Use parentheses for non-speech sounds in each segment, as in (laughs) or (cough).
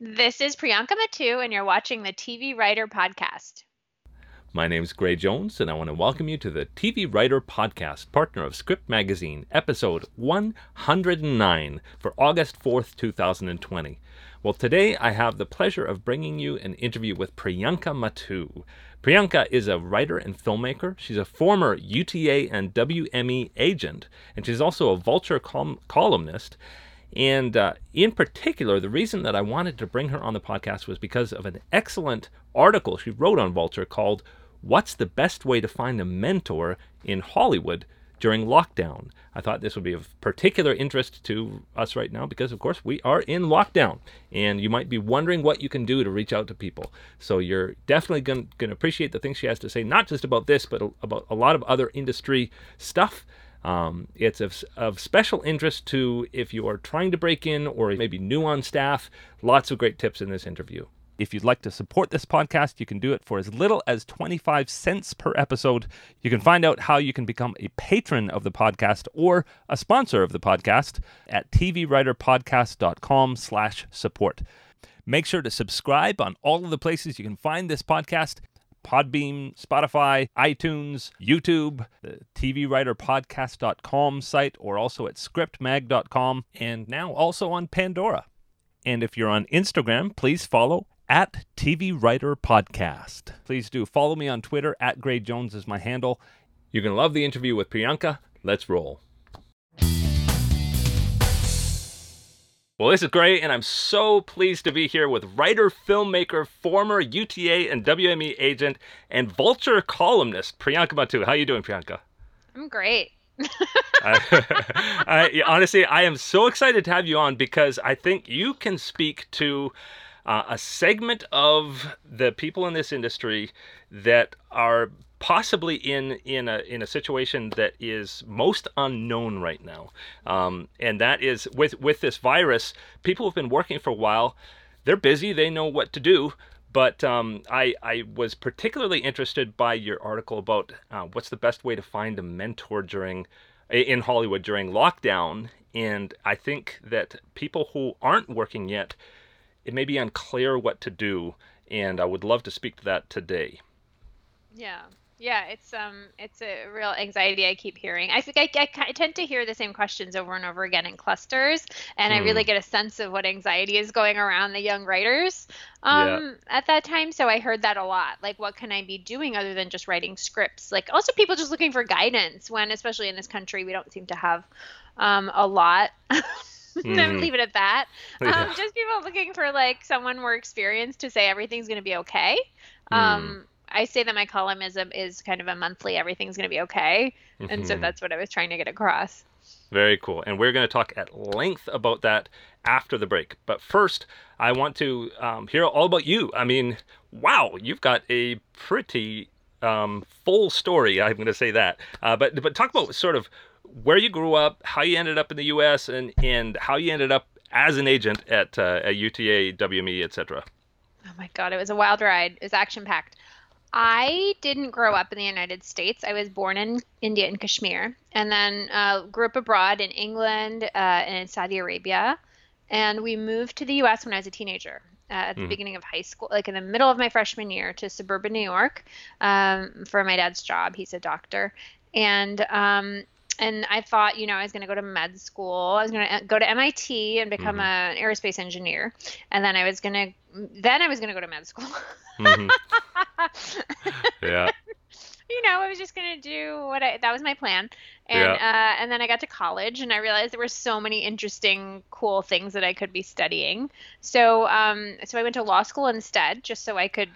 This is Priyanka Mattoo, and you're watching the TV Writer Podcast. My name is Gray Jones, and I want to welcome you to the TV Writer Podcast, partner of Script Magazine, episode 109 for August 4th, 2020. Well, today I have the pleasure of bringing you an interview with Priyanka Mattoo. Priyanka is a writer and filmmaker. She's a former UTA and WME agent, and she's also a Vulture col- columnist. And uh, in particular, the reason that I wanted to bring her on the podcast was because of an excellent article she wrote on Vulture called What's the Best Way to Find a Mentor in Hollywood during lockdown? I thought this would be of particular interest to us right now because, of course, we are in lockdown and you might be wondering what you can do to reach out to people. So you're definitely going to appreciate the things she has to say, not just about this, but about a lot of other industry stuff. Um, it's of, of special interest to if you are trying to break in or maybe new on staff. Lots of great tips in this interview. If you'd like to support this podcast, you can do it for as little as 25 cents per episode. You can find out how you can become a patron of the podcast or a sponsor of the podcast at tvwriterpodcast.com slash support. Make sure to subscribe on all of the places you can find this podcast. Podbean, Spotify, iTunes, YouTube, the TVWriterPodcast.com site, or also at scriptmag.com, and now also on Pandora. And if you're on Instagram, please follow at TV Writer Podcast. Please do follow me on Twitter at Gray Jones is my handle. You're going to love the interview with Priyanka. Let's roll. Well, this is great, and I'm so pleased to be here with writer, filmmaker, former UTA and WME agent, and Vulture columnist Priyanka Mattoo. How are you doing, Priyanka? I'm great. I, (laughs) I, honestly, I am so excited to have you on because I think you can speak to uh, a segment of the people in this industry that are possibly in in a in a situation that is most unknown right now, um, and that is with with this virus. People have been working for a while. They're busy. They know what to do. But um, I, I was particularly interested by your article about uh, what's the best way to find a mentor during in Hollywood during lockdown. And I think that people who aren't working yet it may be unclear what to do, and I would love to speak to that today. Yeah. Yeah, it's um, it's a real anxiety I keep hearing. I think I, I, I tend to hear the same questions over and over again in clusters, and mm. I really hmm. get a sense of what anxiety is going around the young writers um, yeah. at that time. So I heard that a lot. Like, what can I be doing other than just writing scripts? Like, also people just looking for guidance when, especially in this country, we don't seem to have um, a lot. (laughs) mm-hmm. leave it at that. (laughs) Yeah. Um, just people looking for like someone more experienced to say everything's going to be okay. Mm. I say that my column is a, is kind of a monthly everything's going to be okay, mm-hmm. and so mm-hmm. that's what I was trying to get across. Very cool. And we're going to talk at length about that after the break. But first, I want to um, hear all about you. I mean, wow, you've got a pretty um, full story. I'm going to say that. Uh, but but talk about sort of where you grew up, how you ended up in the U.S., and and how you ended up as an agent at uh, at UTA, WME, etc. Oh my God, it was a wild ride. It was action packed. I didn't grow up in the United States. I was born in India in Kashmir, and then uh, grew up abroad in England uh, and in Saudi Arabia. And we moved to the U.S. when I was a teenager. Uh, at the mm. beginning of high school, like in the middle of my freshman year, to suburban New York um, for my dad's job. He's a doctor, and um, and I thought, you know, I was going to go to med school. I was going to uh, go to MIT and become mm-hmm. an aerospace engineer, and then I was going to, then I was going to go to med school. mm-hmm. (laughs) yeah. You know, I was just going to do what I, that was my plan. And, yeah. uh, and then I got to college and I realized there were so many interesting, cool things that I could be studying. So, um, so I went to law school instead, just so I could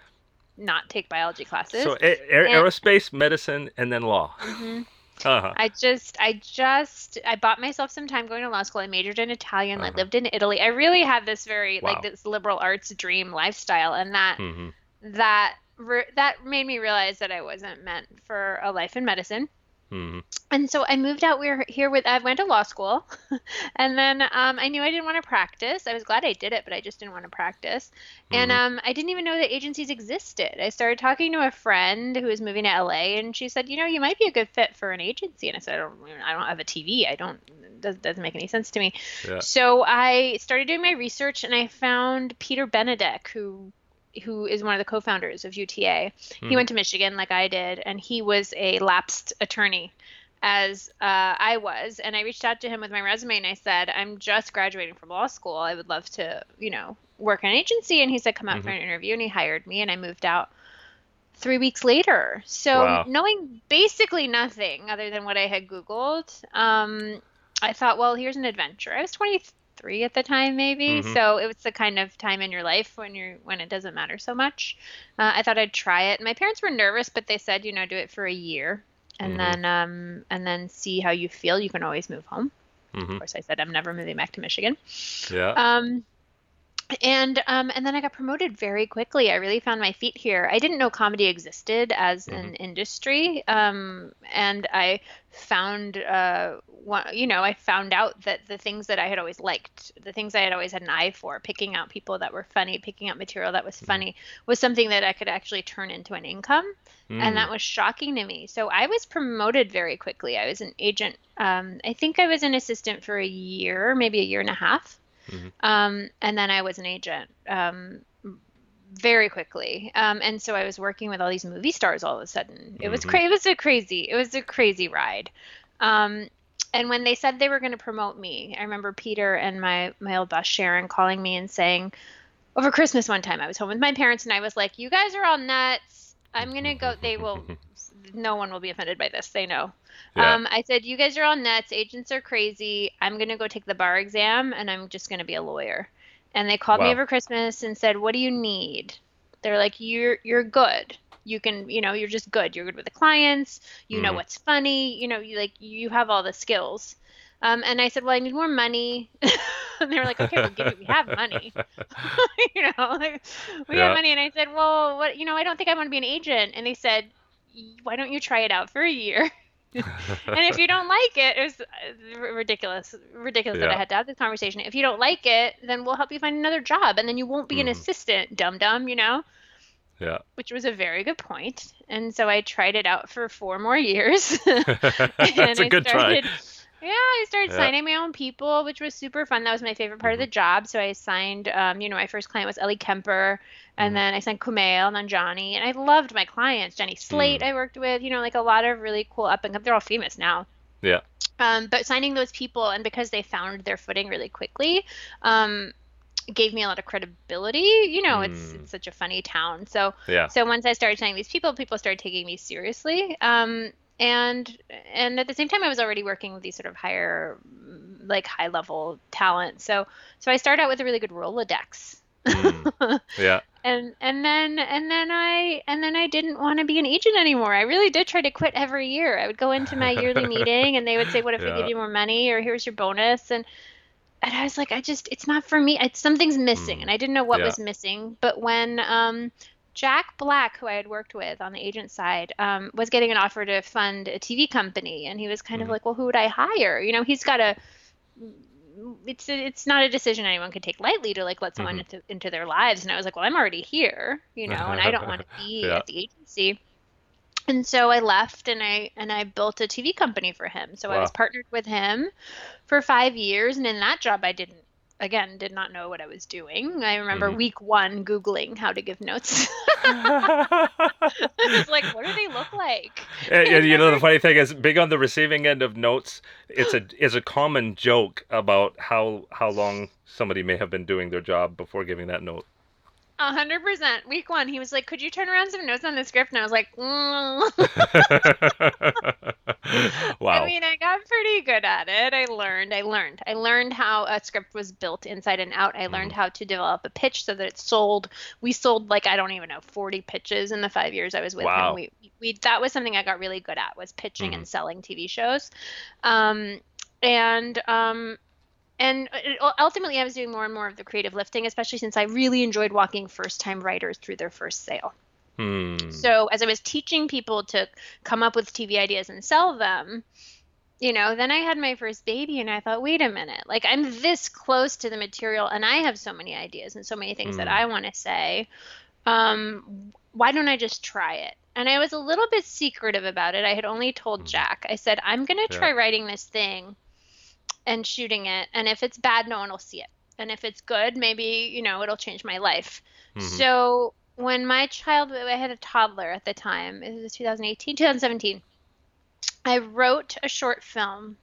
not take biology classes. So a- a- aerospace, and, medicine, and then law. Mm-hmm. Uh-huh. I just, I just, I bought myself some time going to law school. I majored in Italian. Uh-huh. I lived in Italy. I really had this very wow. like this liberal arts dream lifestyle, and that mm-hmm. that re- that made me realize that I wasn't meant for a life in medicine. Mhm. And so I moved out we here with I went to law school, (laughs) and then um, I knew I didn't want to practice. I was glad I did it, but I just didn't want to practice. And Mhm. um, I didn't even know that agencies existed. I started talking to a friend who was moving to LA, and she said, "You know, you might be a good fit for an agency." And I said, "I don't, I don't have a TV. I don't. It does- doesn't make any sense to me." Yeah. So I started doing my research, and I found Peter Benedek, who who is one of the co-founders of UTA. He Mhm. went to Michigan like I did, and he was a lapsed attorney, as uh, I was. And I reached out to him with my resume, and I said, "I'm just graduating from law school. I would love to, you know, work in an agency." And he said, "Come out for Mhm. an interview," and he hired me, and I moved out three weeks later. So Wow. knowing basically nothing other than what I had Googled, um, I thought, well, here's an adventure. I was 23 at the time, maybe, Mhm. so it was the kind of time in your life when you're when it doesn't matter so much. Uh, I thought I'd try it. My parents were nervous, but they said, you know, do it for a year, and Mhm. then um, and then see how you feel. You can always move home. Of Mhm. course, I said I'm never moving back to Michigan. Yeah. Um, and um, and then I got promoted very quickly. I really found my feet here. I didn't know comedy existed as an industry, um, and I found, uh, one, you know, I found out that the things that I had always liked, the things I had always had an eye for, picking out people that were funny, picking out material that was funny, was something that I could actually turn into an income Mm. and that was shocking to me. So I was promoted very quickly. I was an agent. Um, I think I was an assistant for a year, maybe a year and a half, Mhm. um, and then I was an agent um, very quickly. Um, and so I was working with all these movie stars all of a sudden. It was Mhm. cra- It was a crazy. It was a crazy ride. Um, and when they said they were going to promote me, I remember Peter and my my old boss Sharon calling me and saying, over Christmas one time, I was home with my parents and I was like, "You guys are all nuts. I'm gonna go." They will. (laughs) No one will be offended by this. They know. Yeah. Um, I said, "You guys are all nuts. Agents are crazy. I'm gonna go take the bar exam and I'm just gonna be a lawyer." And they called me over Christmas and said, "What do you need?" They're like, "You're you're good. You can, you know, you're just good. You're good with the clients. You know Mhm. what's funny. You know, you like you have all the skills." Um, and I said, "Well, I need more money." (laughs) and they were like, "Okay, we'll give you. We have money." (laughs) you know, like, we Yeah. have money. And I said, well, what, you know, I don't think I want to be an agent. And they said, why don't you try it out for a year? And if you don't like it, it was uh, ridiculous, ridiculous that I had to have this conversation. If you don't like it, then we'll help you find another job, and then you won't be an Mhm. assistant, dum dum, you know, yeah. which was a very good point. And so I tried it out for four more years. (laughs) (laughs) That's a I good try. Yeah, I started Yeah. signing my own people, which was super fun. That was my favorite part of the Mm-hmm. job. So I signed, um, you know, my first client was Ellie Kemper, and Mhm. then I signed Kumail and then Johnny, and I loved my clients. Jenny Slate, Mm. I worked with, you know, like a lot of really cool up and come. They're all famous now. Yeah. Um, but signing those people, and because they found their footing really quickly, um, gave me a lot of credibility. You know, it's Mm. it's such a funny town. So Yeah. so once I started signing these people, people started taking me seriously. Um, and and at the same time, I was already working with these sort of higher, like high level talent. So so I started out with a really good Rolodex. Mm. (laughs) Yeah. and and then and then I and then I didn't want to be an agent anymore. I really did try to quit every year. I would go into my yearly (laughs) meeting and they would say, "What if we give you more money?" or "Here's your bonus." And and I was like, I just it's not for me. It's something's missing, Mm. and I didn't know what Yeah. was missing. But when um, Jack Black, who I had worked with on the agent side, um, was getting an offer to fund a TV company, and he was kind Mhm. of like, "Well, who would I hire?" You know, he's got a it's it's not a decision anyone could take lightly to like let someone Mhm. into into their lives. And I was like, well, I'm already here, you know, and I don't want to (laughs) be Yeah. at the agency. And so I left and I and I built a TV company for him. So I was partnered with him for five years, and in that job, I didn't again did not know what I was doing. I remember Mhm. week one googling how to give notes. I was (laughs) (laughs) like, what do they look like? and, and you know the (laughs) funny thing is being on the receiving end of notes it's a is a common joke about how how long somebody may have been doing their job before giving that note A hundred percent. Week one, he was like, "Could you turn around some notes on the script?" And I was like, mm. (laughs) wow I mean, I got pretty good at it. I learned. I learned. I learned how a script was built inside and out. I learned how to develop a pitch so that it sold. We sold like I don't even know 40 pitches in the 5 years I was with Wow. him. We we that was something I got really good at was pitching Mhm. and selling TV shows. Um and um and it- ultimately I was doing more and more of the creative lifting, especially since I really enjoyed walking first-time writers through their first sale Hmm. So as I was teaching people to come up with TV ideas and sell them, you know, then I had my first baby and I thought, wait a minute, like I'm this close to the material and I have so many ideas and so many things that Mm. I want to say. Um, why don't I just try it? And I was a little bit secretive about it. I had only told Mm. Jack, I said, I'm going to Yeah. try writing this thing and shooting it. And if it's bad, no one will see it. And if it's good, maybe, you know, it'll change my life. Mhm. So when my child, I had a toddler at the time, it was 2018, 2017. I wrote a short film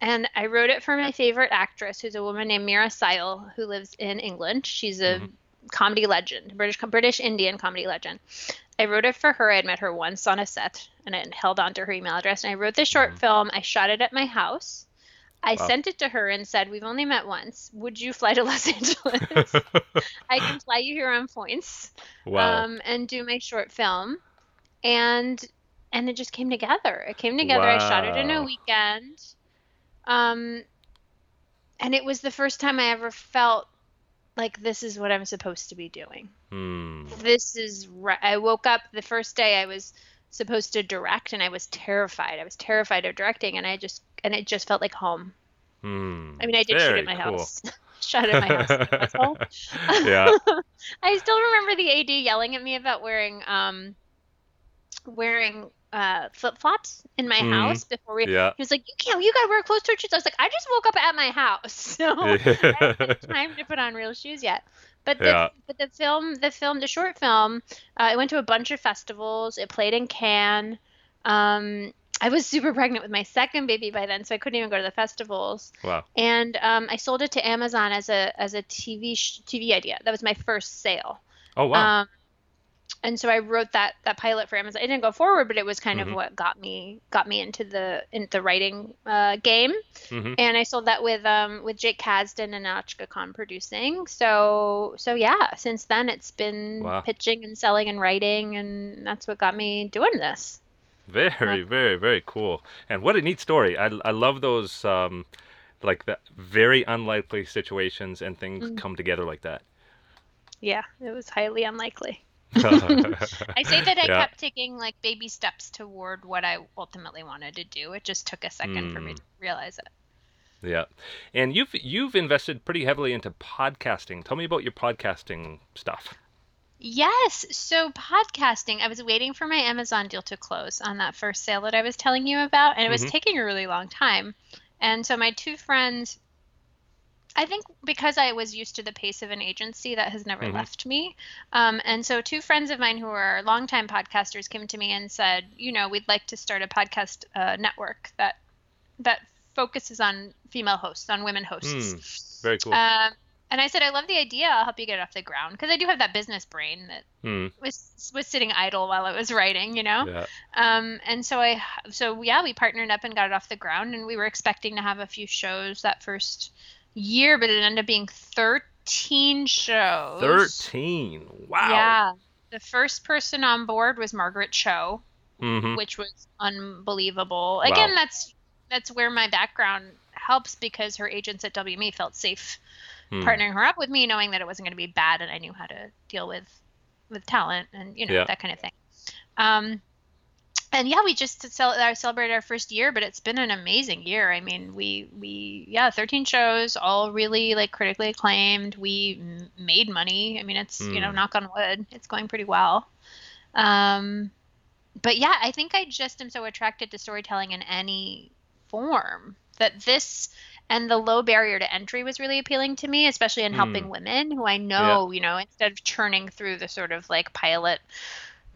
and I wrote it for my favorite actress, who's a woman named Meera Syal, who lives in England. She's a Mhm. comedy legend, British British Indian comedy legend. I wrote it for her. I had met her once on a set and I held on to her email address. And I wrote this short Mhm. film. I shot it at my house. I Wow. sent it to her and said, We've only met once. Would you fly to Los (laughs) Angeles? I can fly you here on points wow. um, and do my short film, and and it just came together. It came together. I shot it in a weekend, um, and it was the first time I ever felt like this is what I'm supposed to be doing. Hmm. This is right. I woke up the first day I was supposed to direct, and I was terrified. I was terrified of directing, and I just and it just felt like home. Hmm. I mean, I did shoot at my cool. house. (laughs) shot at my house. in the household. Yeah. (laughs) I still remember the AD yelling at me about wearing um wearing uh flip flops in my Mhm. house before we. Yeah. He was like, "You can't. You gotta wear closed toe shoes." I was like, "I just woke up at my house, (laughs) so I haven't time to put on real shoes yet." But the Yeah. but the film, the film, the short film, uh, it went to a bunch of festivals. It played in Cannes. Um, I was super pregnant with my second baby by then, so I couldn't even go to the festivals wow. and um, I sold it to Amazon as a as a TV sh- TV idea. That was my first sale. Oh wow. Um, and so I wrote that that pilot for Amazon. It didn't go forward, but it was kind Mhm. of what got me got me into the into the writing uh, game. hmm And I sold that with um with Jake Kasdan and Nachka Khan producing. So so yeah, since then it's been Wow. pitching and selling and writing, and that's what got me doing this. Very, very, very cool. And what a neat story. I, I love those, um, like the very unlikely situations and things Mm. come together like that. Yeah, it was highly unlikely. (laughs) I say that I Yeah. kept taking like baby steps toward what I ultimately wanted to do. It just took a second for me Hmm. to realize it. Yeah, and you've you've invested pretty heavily into podcasting. Tell me about your podcasting stuff. Yes, so podcasting, I was waiting for my Amazon deal to close on that first sale that I was telling you about, and it was Mhm. taking a really long time. And so my two friends, I think because I was used to the pace of an agency that has never Mhm. left me. Um, and so two friends of mine who are longtime podcasters came to me and said, you know, we'd like to start a podcast uh, network that that focuses on female hosts, on women hosts. Very cool. Um, and I said, I love the idea. I'll help you get it off the ground because I do have that business brain that Hmm. was was sitting idle while I was writing, you know. Yeah. Um, and so I, so yeah, we partnered up and got it off the ground, and we were expecting to have a few shows that first year, but it ended up being thirteen shows. Thirteen. Wow. Yeah. The first person on board was Margaret Cho, hmm which was unbelievable. Again, that's that's where my background helps because her agents at WME felt safe Hmm. partnering her up with me, knowing that it wasn't going to be bad, and I knew how to deal with with talent and you know Yeah. that kind of thing. Um, and yeah, we just cel- celebrated our first year, but it's been an amazing year. I mean, we we yeah, 13 shows, all really like critically acclaimed. We m- made money. I mean, it's you know, Hmm. knock on wood, it's going pretty well. Um, but yeah, I think I just am so attracted to storytelling in any form that this and the low barrier to entry was really appealing to me, especially in hmm. helping women who I know, you know, instead of churning through the sort of like pilot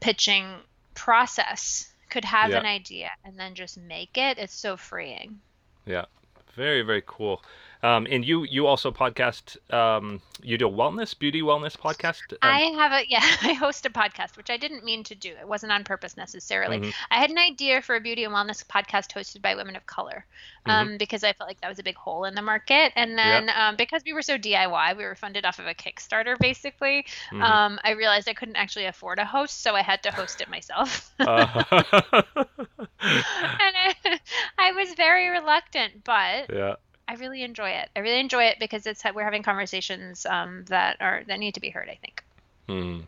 pitching process, could have Yeah. an idea and then just make it. It's so freeing. Yeah. Very, very cool. Um, and you you also podcast. Um, you do a wellness, beauty wellness podcast. Um, I have a (laughs) yeah, I host a podcast, which I didn't mean to do. It wasn't on purpose necessarily. Mhm. I had an idea for a beauty and wellness podcast hosted by women of color, um, because I felt like that was a big hole in the market. And then um, because we were so DIY, we were funded off of a Kickstarter basically. mhm. Um, I realized I couldn't actually afford a host, so I had to host it myself. (laughs) Uh, (laughs) and I, I was very reluctant, but yeah. I really enjoy it. I really enjoy it because it's we're having conversations um, that are that need to be heard. I think. Hmm.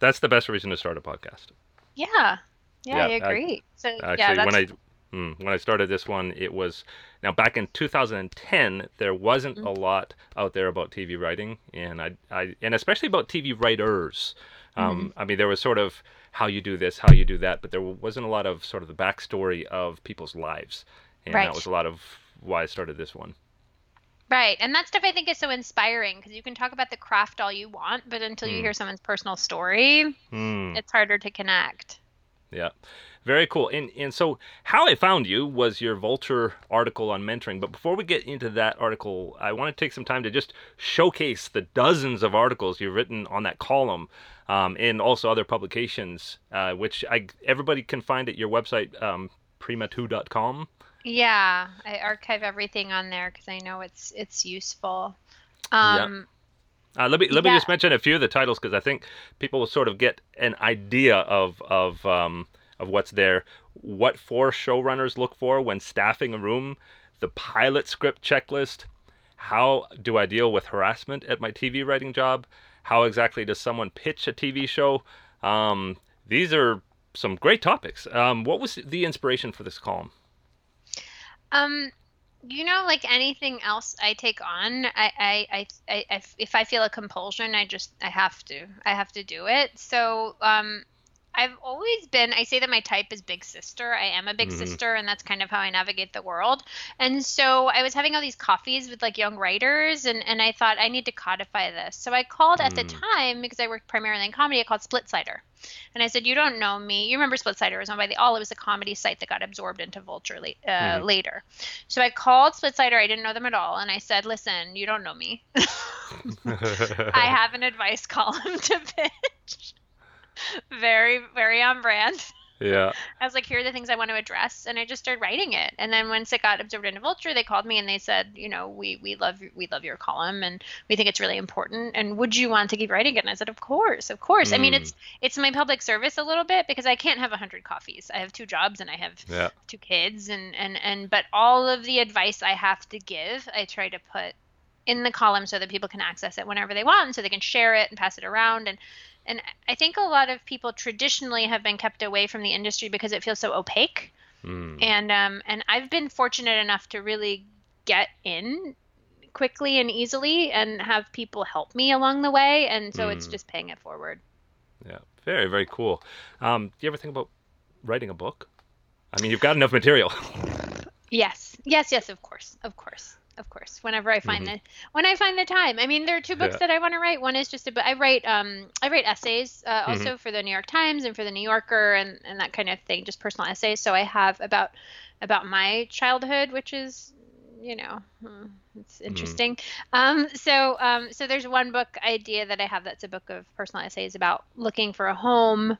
that's the best reason to start a podcast. Yeah, yeah, Yeah, I I- agree. so Actually, yeah, that's when I when I started this one, it was now back in 2010. There wasn't Mm-hmm. a lot out there about TV writing, and I, I and especially about TV writers. Um, Mm-hmm. I mean, there was sort of how you do this, how you do that, but there wasn't a lot of sort of the backstory of people's lives, and Right. that was a lot of why I started this one. Right. And that stuff I think is so inspiring because you can talk about the craft all you want, but until you Mm. hear someone's personal story, Hmm. it's harder to connect. Yeah. Very cool. And and so how I found you was your Vulture article on mentoring. But before we get into that article, I want to take some time to just showcase the dozens of articles you've written on that column, um, and also other publications, uh, which I everybody can find at your website, um, prima2.com. Yeah, I archive everything on there because I know it's it's useful. Um, Uh, let me let me Yeah. just mention a few of the titles because I think people will sort of get an idea of of um, of what's there. What four showrunners look for when staffing a room, the pilot script checklist. How do I deal with harassment at my TV writing job? How exactly does someone pitch a TV show? Um, these are some great topics. Um, what was the inspiration for this column? Um, you know, like anything else I take on, I, I, I, I, if I feel a compulsion, I just, I have to, I have to do it. So, um, I've always been, I say that my type is big sister. I am a big Mhm. sister, and that's kind of how I navigate the world. And so I was having all these coffees with like young writers, and, and I thought I need to codify this. So I called at the Mm. time, because I worked primarily in comedy, I called Splitsider. And I said, You don't know me. You remember Splitsider was owned by the All. It was a comedy site that got absorbed into Vulture la- uh, Mhm. later. So I called Splitsider. I didn't know them at all. And I said, Listen, you don't know me. (laughs) (laughs) I have an advice column (laughs) to pitch. (laughs) very, very on brand. yeah. (laughs) I was like, here are the things I want to address, and I just started writing it. And then once it got absorbed into Vulture, they called me and they said, you know, we we love we love your column, and we think it's really important. And would you want to keep writing it? And I said, of course, of course. I mean, Mm. it's it's my public service a little bit because I can't have a hundred coffees. I have two jobs and I have Yeah. two kids, and and and but all of the advice I have to give, I try to put in the column so that people can access it whenever they want, and so they can share it and pass it around and and I think a lot of people traditionally have been kept away from the industry because it feels so opaque. Mm. And um, and I've been fortunate enough to really get in quickly and easily and have people help me along the way. And so it's Mm. just paying it forward. Yeah, very, very cool. Um, do you ever think about writing a book? I mean, you've got enough material. (laughs) Yes, yes, yes. Of course, of course, of course. Whenever I find Mhm. the when I find the time. I mean, there are two books Yeah. that I want to write. One is just a book. I write um I write essays uh, Mm-hmm. also for the New York Times and for the New Yorker and and that kind of thing. Just personal essays. So I have about about my childhood, which is you know hmm, it's Mm-hmm. interesting. Um, so um, so there's one book idea that I have that's a book of personal essays about looking for a home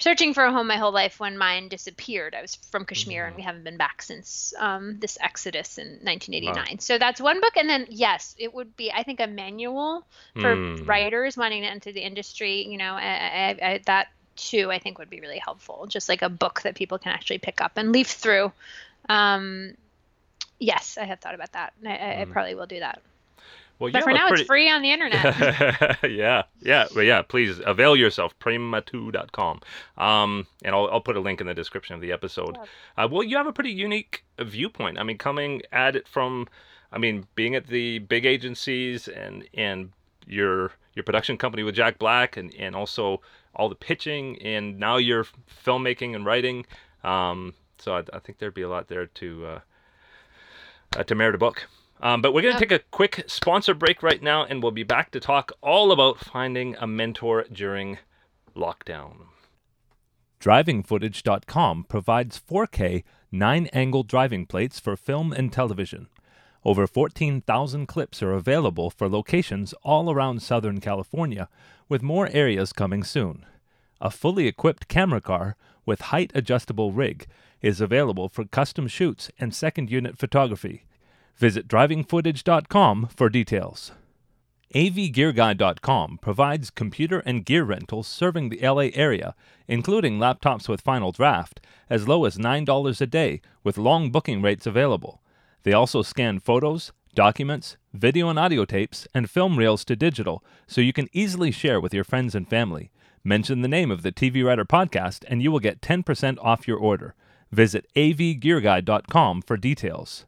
searching for a home my whole life when mine disappeared. I was from Kashmir and we haven't been back since um, this exodus in 1989. So that's one book. And then, yes, it would be, I think, a manual for Mm. writers wanting to enter the industry. You know, I, I, I, that too, I think, would be really helpful. Just like a book that people can actually pick up and leaf through. Um, yes, I have thought about that. I, I, I probably will do that. Well, But for now, pretty- it's free on the internet. (laughs) yeah, yeah, but yeah. Please avail yourself. Prima2.com. Um, and I'll, I'll put a link in the description of the episode. Uh, well, you have a pretty unique viewpoint. I mean, coming at it from, I mean, being at the big agencies and and your your production company with Jack Black, and and also all the pitching, and now you're filmmaking and writing. Um, so I, I think there'd be a lot there to uh, uh, to merit a book. Um, but we're going to take a quick sponsor break right now, and we'll be back to talk all about finding a mentor during lockdown. DrivingFootage.com provides 4K 9 angle driving plates for film and television. Over 14,000 clips are available for locations all around Southern California, with more areas coming soon. A fully equipped camera car with height adjustable rig is available for custom shoots and second unit photography. Visit drivingfootage.com for details. AVGearGuide.com provides computer and gear rentals serving the LA area, including laptops with Final Draft, as low as $9 a day with long booking rates available. They also scan photos, documents, video and audio tapes, and film reels to digital so you can easily share with your friends and family. Mention the name of the TV Writer podcast and you will get 10% off your order. Visit avgearguide.com for details.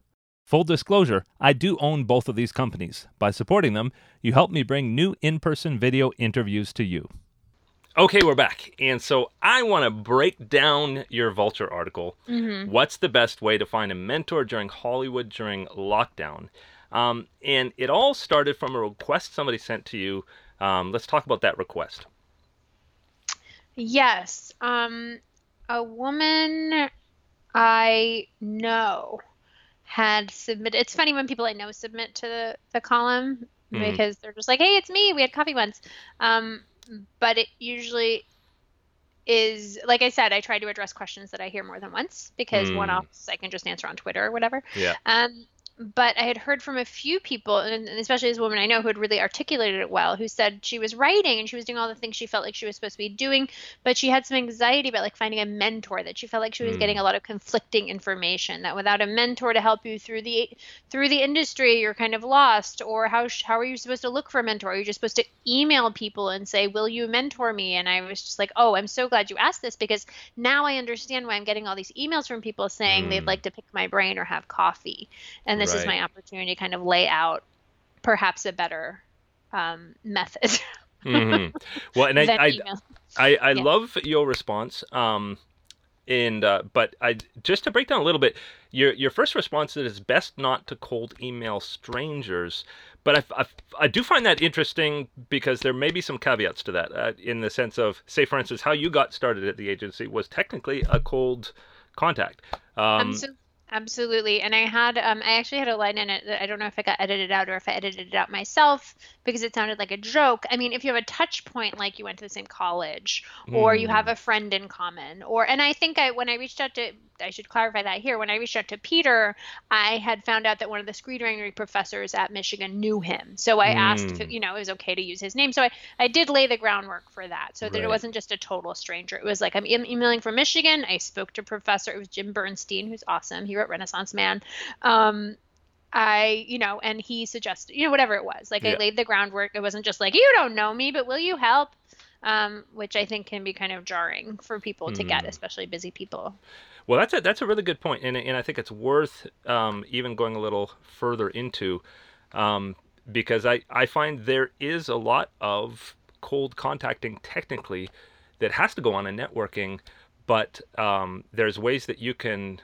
Full disclosure, I do own both of these companies. By supporting them, you help me bring new in person video interviews to you. Okay, we're back. And so I want to break down your Vulture article. Mm-hmm. What's the best way to find a mentor during Hollywood during lockdown? Um, and it all started from a request somebody sent to you. Um, let's talk about that request. Yes. Um, a woman I know had submitted. It's funny when people I know submit to the, the column mm. because they're just like, "Hey, it's me. We had coffee once." Um, but it usually is like I said, I try to address questions that I hear more than once because mm. one offs I can just answer on Twitter or whatever. Yeah. Um, but I had heard from a few people, and especially this woman I know who had really articulated it well, who said she was writing and she was doing all the things she felt like she was supposed to be doing, but she had some anxiety about like finding a mentor that she felt like she was mm. getting a lot of conflicting information. That without a mentor to help you through the through the industry, you're kind of lost. Or how how are you supposed to look for a mentor? Are you just supposed to email people and say, "Will you mentor me?" And I was just like, "Oh, I'm so glad you asked this because now I understand why I'm getting all these emails from people saying mm. they'd like to pick my brain or have coffee." And this right. is my opportunity to kind of lay out perhaps a better um, method. (laughs) mm-hmm. Well, and I, I, I, I, yeah. love your response. Um, and uh, but I just to break down a little bit, your your first response is it's best not to cold email strangers. But I, I, I do find that interesting because there may be some caveats to that. Uh, in the sense of, say, for instance, how you got started at the agency was technically a cold contact. Um, Absolutely. And I had, um, I actually had a line in it that I don't know if it got edited out or if I edited it out myself because it sounded like a joke. I mean, if you have a touch point, like you went to the same college or mm. you have mm. a friend in common, or, and I think I, when I reached out to, I should clarify that here. When I reached out to Peter, I had found out that one of the screenwriting professors at Michigan knew him. So I mm. asked if, you know, it was okay to use his name. So I, I did lay the groundwork for that so that right. it wasn't just a total stranger. It was like, I'm emailing from Michigan. I spoke to Professor, it was Jim Burnstein, who's awesome. He wrote Renaissance Man. Um, I, you know, and he suggested, you know, whatever it was. Like yeah. I laid the groundwork. It wasn't just like, you don't know me, but will you help? Um, which I think can be kind of jarring for people mm. to get, hmm. especially busy people. Well, that's a that's a really good point, and and I think it's worth um, even going a little further into, um, because I I find there is a lot of cold contacting technically that has to go on in networking, but um, there's ways that you can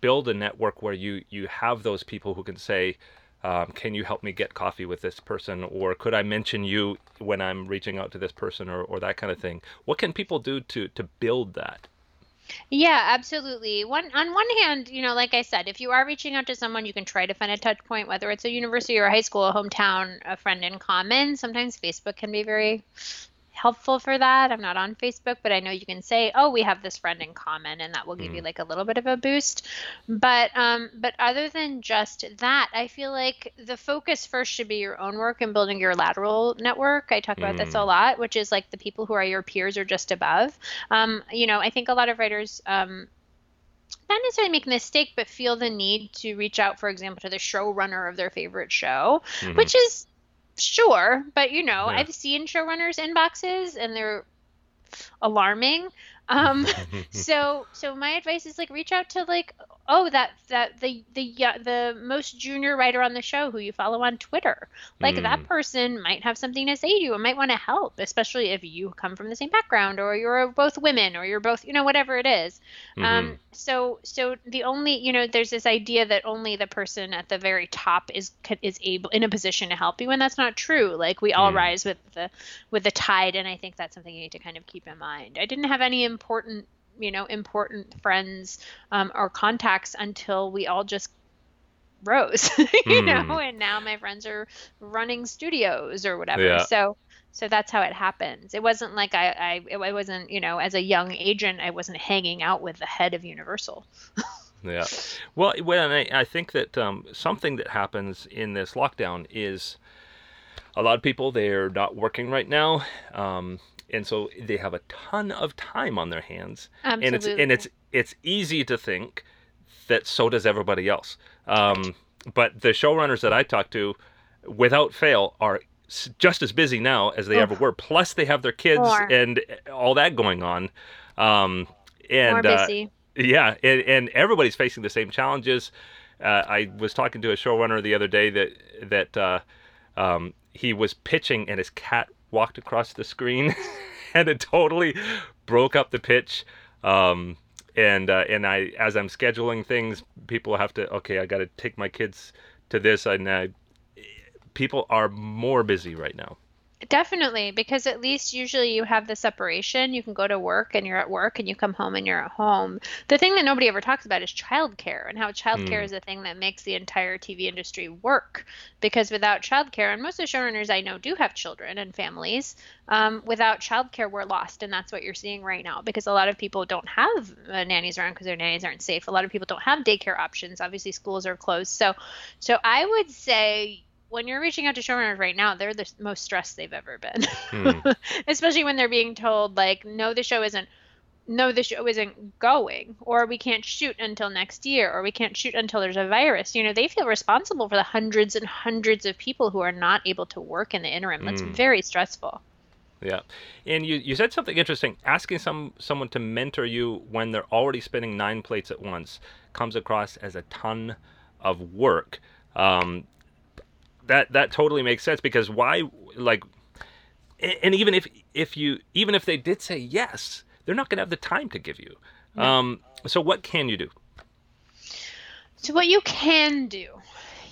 build a network where you you have those people who can say. Um, can you help me get coffee with this person? or could i mention you when i'm reaching out to this person? or, or that kind of thing. What can people do to to build that yeah, absolutely. One on one hand, you know, like I said, if you are reaching out to someone, you can try to find a touch point, whether it's a university or a high school, a hometown, a friend in common. Sometimes Facebook can be very helpful for that. I'm not on Facebook, but I know you can say, "Oh, we have this friend in common," and that will give mm. you like a little bit of a boost. But um, but other than just that, I feel like the focus first should be your own work and building your lateral network. I talk about mm. this a mm. lot, which is like the people who are your peers or just above. Um, you know, I think a lot of writers um, not necessarily make a mistake, but feel the need to reach out, for example, to the showrunner of their favorite show, mm-hmm. which is sure, but you know, yeah. I've seen showrunners inboxes and they're alarming. Um, (laughs) so so my advice is like reach out to like oh that that the the yeah, the most junior writer on the show who you follow on Twitter. Like mm. that person might have something to say to you and might want to help, especially if you come from the same background or you're both women or you're both you know whatever it is. Um, mm-hmm. Um, so so the only you know there's this idea that only the person at the very top is is able in a position to help you and that's not true. Like we all mm. rise with the with the tide and I think that's something you need to kind of keep in mind. I didn't have any important you know important friends um, or contacts until we all just rose (laughs) you mm. know and now my friends are running studios or whatever. Yeah. so so that's how it happens. It wasn't like i i it wasn't you know as a young agent i wasn't hanging out with the head of universal. (laughs) Yeah. Well well I, I think that um, something that happens in this lockdown is a lot of people they're not working right now. Um, and so they have a ton of time on their hands Absolutely. and it's and it's it's easy to think that so does everybody else um, but the showrunners that i talk to without fail are just as busy now as they Oh. ever were. Plus, they have their kids More. and all that going on. Um, and More uh, busy. yeah, and, and everybody's facing the same challenges. Uh, I was talking to a showrunner the other day that that uh, um, he was pitching and his cat walked across the screen, (laughs) and it totally broke up the pitch. Um, and uh, and I, as I'm scheduling things, people have to. Okay, I got to take my kids to this, and I, people are more busy right now. Definitely, because at least usually you have the separation. You can go to work and you're at work, and you come home and you're at home. The thing that nobody ever talks about is childcare and how childcare Mm. is the thing that makes the entire TV industry work. Because without childcare, and most of the showrunners I know do have children and families, um, without childcare, we're lost. And that's what you're seeing right now because a lot of people don't have uh, nannies around because their nannies aren't safe. A lot of people don't have daycare options. Obviously, schools are closed. So, so I would say when you're reaching out to showrunners right now, they're the most stressed they've ever been. Hmm. (laughs) Especially when they're being told like, no, the show isn't no, the show isn't going, or we can't shoot until next year, or we can't shoot until there's a virus. You know, they feel responsible for the hundreds and hundreds of people who are not able to work in the interim. That's Mm. very stressful. Yeah, and you, you said something interesting. Asking some someone to mentor you when they're already spinning nine plates at once comes across as a ton of work. Um, that that totally makes sense because why like, and even if if you even if they did say yes, they're not going to have the time to give you. Um, so what can you do? So what you can do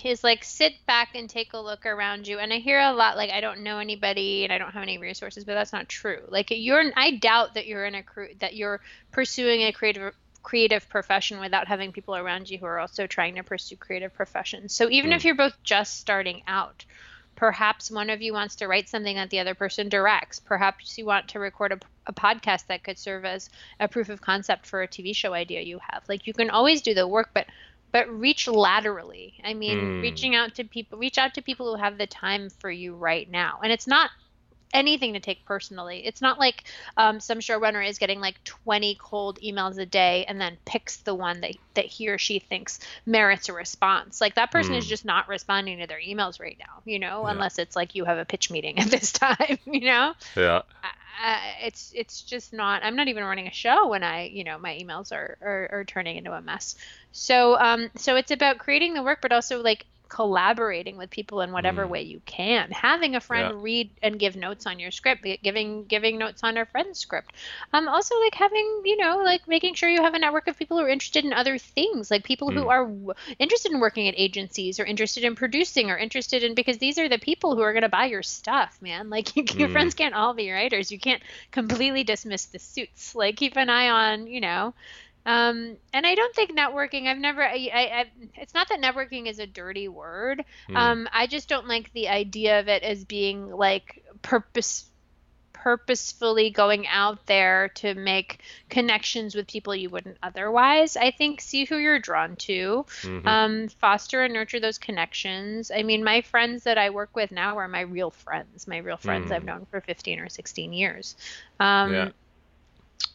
is like sit back and take a look around you. And I hear a lot like I don't know anybody and I don't have any resources, but that's not true. Like you're I doubt that you're in a cre- that you're pursuing a creative creative profession without having people around you who are also trying to pursue creative professions. So even if you're both just starting out, perhaps one of you wants to write something that the other person directs. Perhaps you want to record a, a podcast that could serve as a proof of concept for a TV show idea you have. Like you can always do the work, but but reach laterally. I mean, Mm. reaching out to people, reach out to people who have the time for you right now. And it's not anything to take personally. It's not like um, some showrunner is getting like 20 cold emails a day and then picks the one that, that he or she thinks merits a response. Like that person is Mm. just not responding to their emails right now, you know, Yeah. unless it's like you have a pitch meeting at this (laughs) time, you know? Yeah. uh, it's it's just not i'm not even running a show when i you know my emails are are, are turning into a mess so um so it's about creating the work but also like collaborating with people in whatever Mm. way you can having a friend Yeah. read and give notes on your script giving giving notes on a friend's script um also like having you know like making sure you have a network of people who are interested in other things like people who Mm. are w- interested in working at agencies or interested in producing or interested in because these are the people who are going to buy your stuff man (laughs) like your Mm. friends can't all be writers you can't completely dismiss the suits like keep an eye on you know um and i don't think networking i've never I, I, I it's not that networking is a dirty word Mm. um i just don't like the idea of it as being like purpose purposefully going out there to make connections with people you wouldn't otherwise i think see who you're drawn to Mhm. um, foster and nurture those connections. I mean, my friends that I work with now are my real friends, my real friends I've Mm. known for 15 or 16 years. Um, Yeah.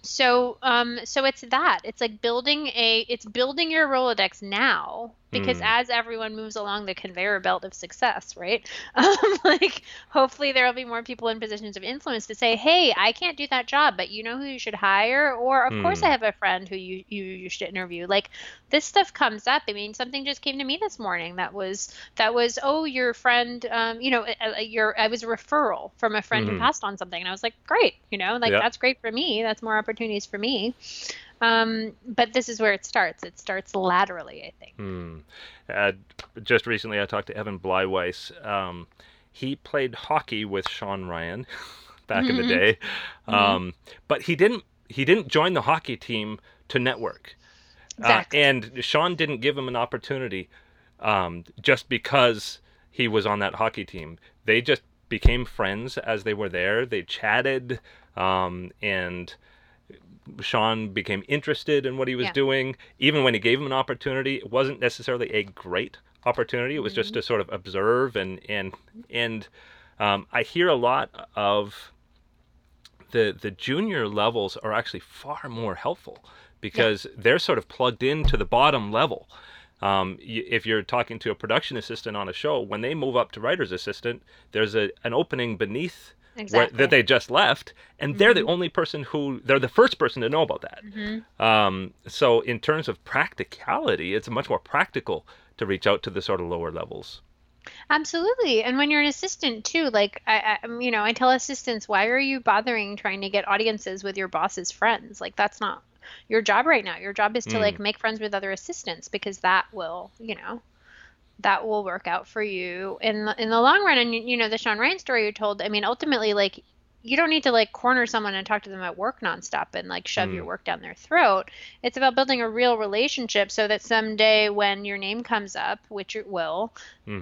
So, um, so it's that. It's like building a. It's building your Rolodex now because Mm. as everyone moves along the conveyor belt of success, right? (laughs) Um, like, hopefully there will be more people in positions of influence to say, "Hey, I can't do that job, but you know who you should hire?" Or, "Of course, Mm. I have a friend who you you you should interview." Like, this stuff comes up. I mean, something just came to me this morning that was that was, "Oh, your friend, um, you know, your I was a referral from a friend Mhm. who passed on something," and I was like, "Great, you know, like Yeah. that's great for me. That's more opportunities for me." Um, but this is where it starts. It starts laterally, I think. Hmm. Uh, just recently, I talked to Evan Bleiweiss. Um, he played hockey with Shawn Ryan (laughs) back in the Mhm. day, Mhm. um, but he didn't. He didn't join the hockey team to network, Exactly. uh, and Shawn didn't give him an opportunity um, just because he was on that hockey team. They just became friends as they were there. They chatted, um, and Shawn became interested in what he was Yeah. doing. Even when he gave him an opportunity, it wasn't necessarily a great opportunity. It was just to sort of observe and and and um, I hear a lot of the the junior levels are actually far more helpful because they're sort of plugged into the bottom level. Um, if you're talking to a production assistant on a show, when they move up to writer's assistant, there's a an opening beneath Exactly. that they just left, and they're the mm-hmm. only person who they're the first person to know about that. Mm-hmm. Um, so in terms of practicality, it's much more practical to reach out to the sort of lower levels. Absolutely. And when you're an assistant too, like I, I um, you know, I tell assistants, why are you bothering trying to get audiences with your boss's friends? Like that's not your job right now. Your job is to mm. like make friends with other assistants because that will, you know, that will work out for you in the in the long run. And you, know, the Shawn Ryan story you told, I mean, ultimately like you don't need to like corner someone and talk to them at work nonstop and like shove your work down their throat. It's about building a real relationship so that someday when your name comes up, which it will,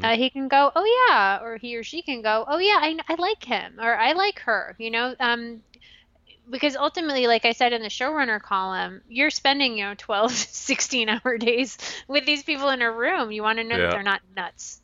uh, he can go, oh yeah, or he or she can go, oh yeah, I, I like him or I like her, you know, um, because ultimately, like I said in the showrunner column, you're spending, you know, 12, (laughs) 16 hour days with these people in a room. You want to know Yeah. that they're not nuts.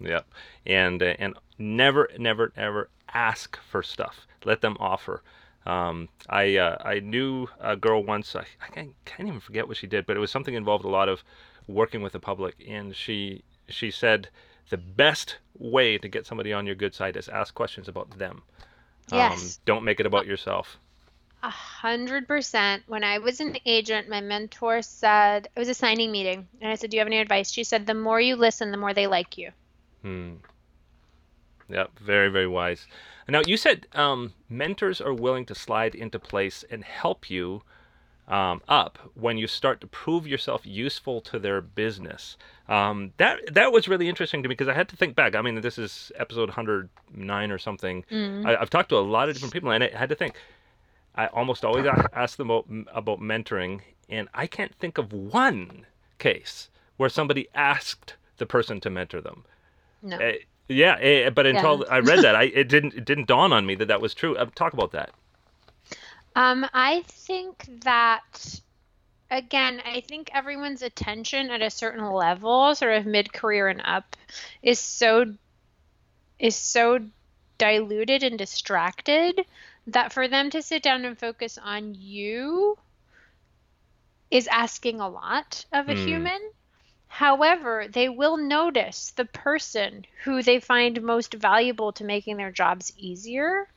Yep. And uh, and never never ever ask for stuff. Let them offer. Um, I uh, I knew a girl once. I, I can't, can't even forget what she did, but it was something involved a lot of working with the public. And she she said the best way to get somebody on your good side is ask questions about them. Um, Yes. don't make it about yourself. A hundred percent. When I was an agent, my mentor said it was a signing meeting, and I said, "Do you have any advice?" She said, "The more you listen, the more they like you." Hmm. Yep, very, very wise. Now, you said um, mentors are willing to slide into place and help you um, up when you start to prove yourself useful to their business. Um, that that was really interesting to me because I had to think back. I mean, this is episode 109 or something. I, I've talked to a lot of different people, and I had to think. I almost always ask them about, about mentoring, and I can't think of one case where somebody asked the person to mentor them. No. Uh, yeah, eh, but until Yeah. I read that, I it didn't it didn't dawn on me that that was true. Uh, talk about that. Um, I think that again, I think everyone's attention at a certain level, sort of mid-career and up, is so is so diluted and distracted that for them to sit down and focus on you is asking a lot of a Hmm. human. However, they will notice the person who they find most valuable to making their jobs easier.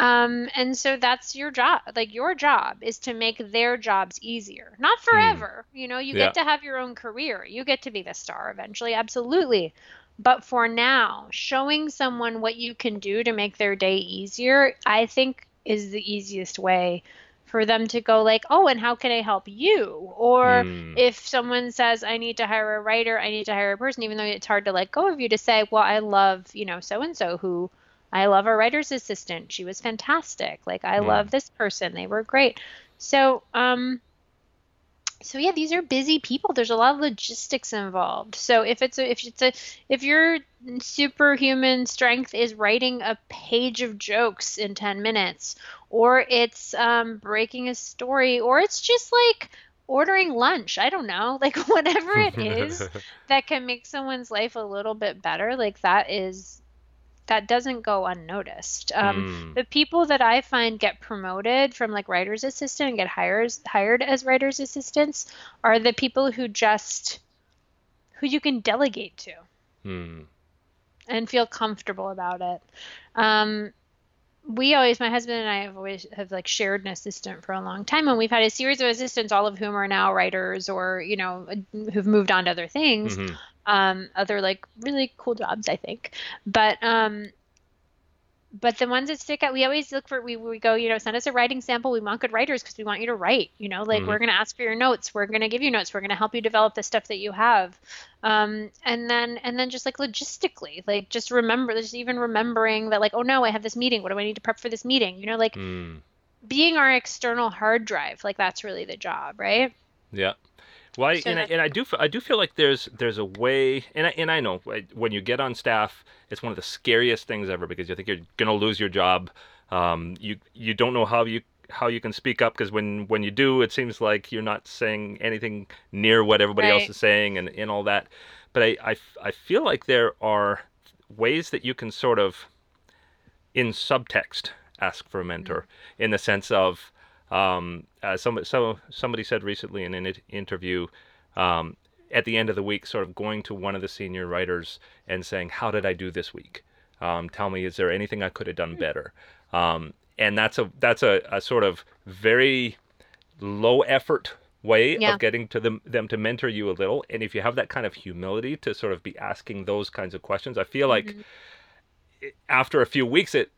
Um, and so that's your job. Like your job is to make their jobs easier. Not forever. You know, you Yeah. get to have your own career. You get to be the star eventually, absolutely. But for now, showing someone what you can do to make their day easier, I think is the easiest way for them to go like, "Oh, and how can I help you?" Or Hmm. if someone says, "I need to hire a writer, I need to hire a person," even though it's hard to let go of you to say, "Well, I love, you know, so and so who I love our writer's assistant. She was fantastic. Like I Mm. love this person. They were great." So, um so yeah, these are busy people. There's a lot of logistics involved. So if it's a, if it's a if your superhuman strength is writing a page of jokes in 10 minutes or it's um, breaking a story or it's just like ordering lunch, I don't know, like (laughs) whatever it is (laughs) that can make someone's life a little bit better, like that is that doesn't go unnoticed. Um, Mm. The people that I find get promoted from like writer's assistant and get hires, hired as writer's assistants are the people who just who you can delegate to Hmm. and feel comfortable about it. Um, we always, my husband and I have always have like shared an assistant for a long time, and we've had a series of assistants, all of whom are now writers or you know who've moved on to other things, Mhm. Um, other like really cool jobs, I think. But um, but the ones that stick out, we always look for. We we go, you know, send us a writing sample. We want good writers because we want you to write. You know, like Mhm. we're gonna ask for your notes. We're gonna give you notes. We're gonna help you develop the stuff that you have. Um, and then and then just like logistically, like just remember, just even remembering that, like, oh no, I have this meeting. What do I need to prep for this meeting? You know, like Hmm. being our external hard drive. Like that's really the job, right? Yeah. Well, I, and, I, and I do I do feel like there's there's a way, and I, and I know when you get on staff, it's one of the scariest things ever because you think you're gonna lose your job. Um, you you don't know how you how you can speak up because when when you do, it seems like you're not saying anything near what everybody else is saying, and, and all that. But I, I I feel like there are ways that you can sort of in subtext ask for a mentor in the sense of um, uh, some, some, somebody said recently in an interview um, at the end of the week, sort of going to one of the senior writers and saying, "How did I do this week? Um, tell me, is there anything I could have done better?" Um, and that's a that's a, a sort of very low effort way Yeah. of getting to them them to mentor you a little. And if you have that kind of humility to sort of be asking those kinds of questions, I feel like after a few weeks, it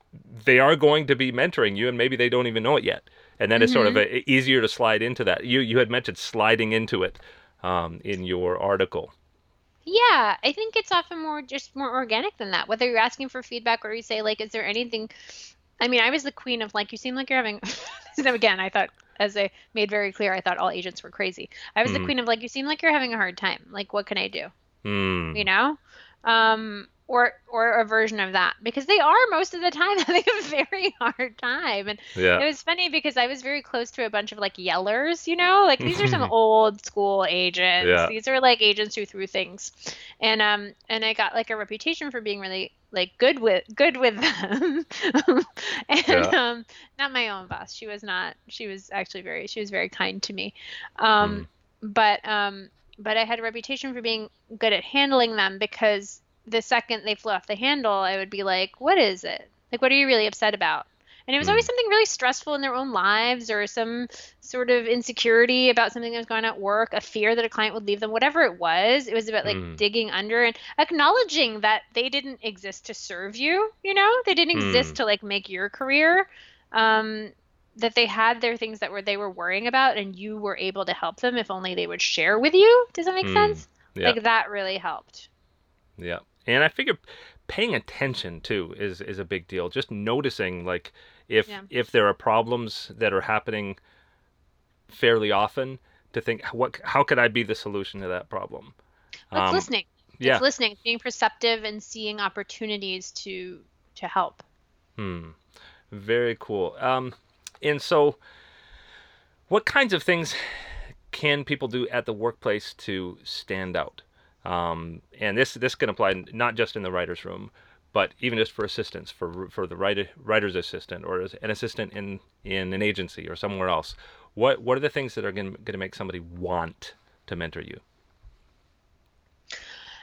they are going to be mentoring you, and maybe they don't even know it yet. And then it's sort of a, easier to slide into that. You you had mentioned sliding into it um, in your article. Yeah, I think it's often more just more organic than that. Whether you're asking for feedback or you say like, is there anything? I mean, I was the queen of like, you seem like you're having. (laughs) again, I thought, as I made very clear, I thought all agents were crazy. I was the queen of like, you seem like you're having a hard time. Like, what can I do? Hmm. You know, um, or or a version of that because they are most of the time (laughs) having a very hard time. And Yeah. it was funny because I was very close to a bunch of like yellers, you know, like these are some (laughs) old school agents. Yeah. These are like agents who threw things, and um, and I got like a reputation for being really like good with good with them, (laughs) and Yeah. um, not my own boss. She was not. She was actually very. She was very kind to me, um, but um, but I had a reputation for being good at handling them because the second they flew off the handle, I would be like, "What is it? Like, what are you really upset about?" And it was always something really stressful in their own lives or some sort of insecurity about something that was going on at work, a fear that a client would leave them, whatever it was. It was about like Mm. digging under and acknowledging that they didn't exist to serve you, you know? They didn't exist Mm. to like make your career. Um that they had their things that were they were worrying about and you were able to help them if only they would share with you. Does that make Mm. sense? Yeah. Like that really helped. Yeah. And I figure paying attention too is is a big deal. Just noticing like if Yeah. if there are problems that are happening fairly often to think what how could I be the solution to that problem? Well, it's Um, listening. yeah. It's listening, being perceptive and seeing opportunities to to help. Hmm. Very cool. Um, and so, what kinds of things can people do at the workplace to stand out? Um, and this this can apply not just in the writers' room, but even just for assistants, for for the writer writer's assistant or an assistant in in an agency or somewhere else. What what are the things that are going to make somebody want to mentor you?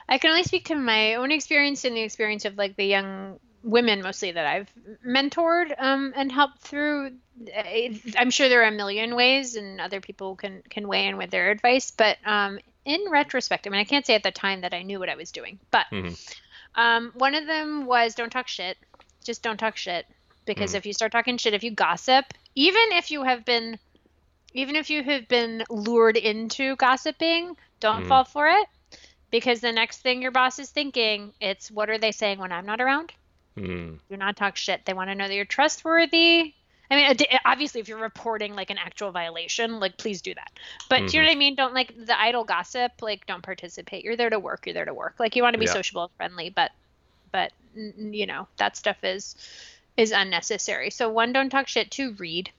I can only speak to my own experience and the experience of like the young women mostly that I've mentored um, and helped through. I- I'm sure there are a million ways, and other people can can weigh in with their advice. But um, in retrospect, I mean, I can't say at the time that I knew what I was doing, but Mhm. um, one of them was don't talk shit. Just don't talk shit because Mhm. if you start talking shit, if you gossip, even if you have been even if you have been lured into gossiping, don't Mhm. fall for it because the next thing your boss is thinking, it's what are they saying when I'm not around? Hmm. Do not talk shit. They want to know that you're trustworthy. I mean, obviously, if you're reporting like an actual violation, like please do that. But do you know what I mean? Don't like the idle gossip. Like don't participate. You're there to work. You're there to work. Like you want to be Yeah. sociable and friendly, but but you know that stuff is is unnecessary. So one, don't talk shit. Two, read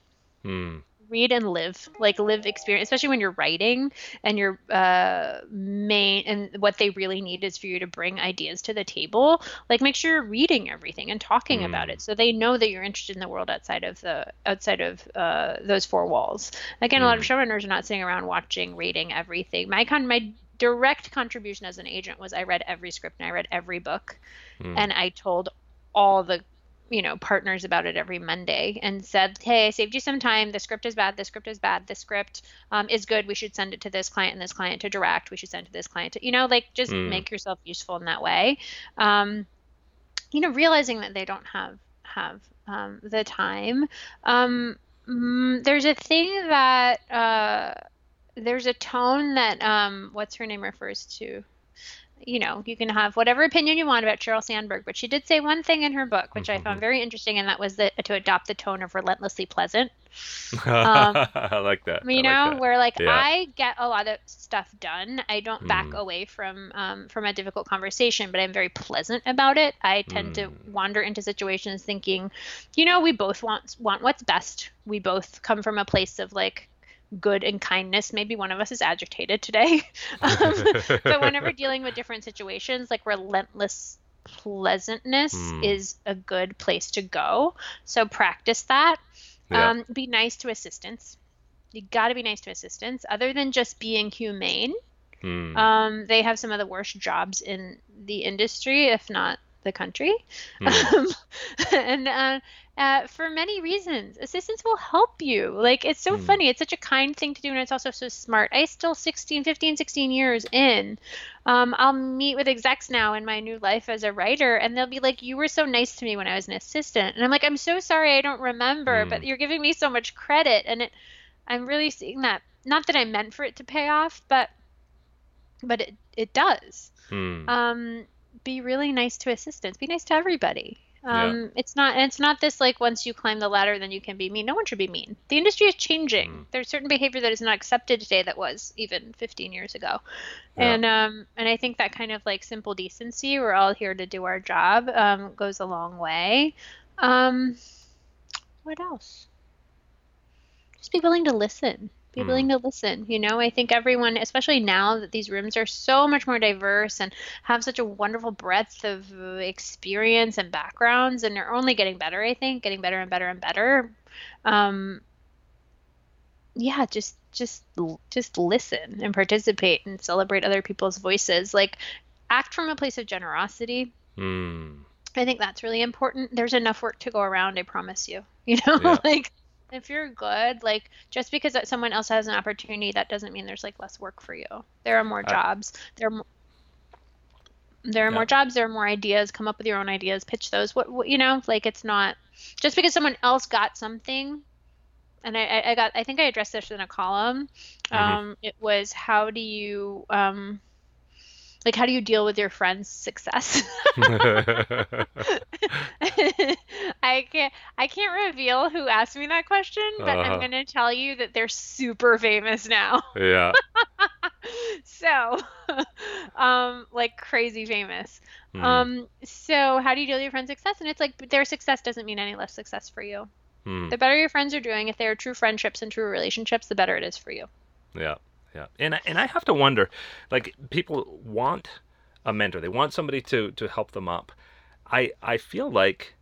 Hmm. Read and live like live experience especially when you're writing and your uh main and what they really need is for you to bring ideas to the table like make sure you're reading everything and talking about Mm. it so they know that you're interested in the world outside of the outside of uh those four walls again a lot of showrunners are not sitting around watching reading everything my con my direct contribution as an agent was i read every script and i read every book Hmm. and I told all the you know partners about it every Monday and said, "Hey, I saved you some time. The script is bad. The script is bad. The script um, is good. We should send it to this client and this client to direct. We should send it to this client to you know like just Mm. make yourself useful in that way." Um, you know, realizing that they don't have have um, the time. Um, mm, there's a thing that uh, there's a tone that um, what's her name refers to you know, you can have whatever opinion you want about Sheryl Sandberg, but she did say one thing in her book, which I found very interesting, and that was that to adopt the tone of relentlessly pleasant. (laughs) I like that. You I like know, that. where like Yeah. I get a lot of stuff done. I don't back Mm. away from um, from a difficult conversation, but I'm very pleasant about it. I tend to Mm. wander into situations thinking, you know, we both want want what's best. We both come from a place of like good and kindness. Maybe one of us is agitated today. (laughs) um, (laughs) but whenever dealing with different situations, like relentless pleasantness Hmm. is a good place to go. So practice that. Yeah. Um, be nice to assistants. You got to be nice to assistants. Other than just being humane, Hmm. Um, they have some of the worst jobs in the industry, if not the country. Hmm. Um, (laughs) and uh, uh, for many reasons, assistants will help you. Like, it's so Hmm. funny. It's such a kind thing to do, and it's also so smart. I still 16, 15, 16 years in. Um, I'll meet with execs now in my new life as a writer, and they'll be like, You were so nice to me when I was an assistant. And I'm like, I'm so sorry I don't remember, Hmm. but you're giving me so much credit. And it, I'm really seeing that. Not that I meant for it to pay off, but but it, it does Hmm. um, be really nice to assistants. Be nice to everybody. Yeah. Um, It's not. It's not this like once you climb the ladder, then you can be mean. No one should be mean. The industry is changing. Mm. There's certain behavior that is not accepted today that was even 15 years ago, Yeah. and um, and I think that kind of like simple decency. We're all here to do our job. Um, goes a long way. Um, what else? Just be willing to listen. Be Hmm. willing to listen. You know, I think everyone, especially now that these rooms are so much more diverse and have such a wonderful breadth of experience and backgrounds, and they're only getting better. I think getting better and better and better. Um, yeah, just just just listen and participate and celebrate other people's voices. Like act from a place of generosity. Hmm. I think that's really important. There's enough work to go around, I promise you. (laughs) You know, Yeah. like if you're good, like just because that someone else has an opportunity, that doesn't mean there's like less work for you. There are more jobs. There are mo- there are Yeah. more jobs. There are more ideas. Come up with your own ideas. Pitch those. What, what you know, like it's not just because someone else got something. And I, I- got. I think I addressed this in a column. Mhm. Um, it was how do you um, like how do you deal with your friend's success? (laughs) (laughs) I can't I can't reveal who asked me that question, but Uh-huh. I'm gonna tell you that they're super famous now. yeah. (laughs) so um like crazy famous. Hmm. Um so how do you deal with your friend's success? And it's like their success doesn't mean any less success for you. Hmm. The better your friends are doing, if they are true friendships and true relationships, the better it is for you. Yeah, yeah, and I- and I have to wonder, like people want a mentor, they want somebody to to help them up. I I feel like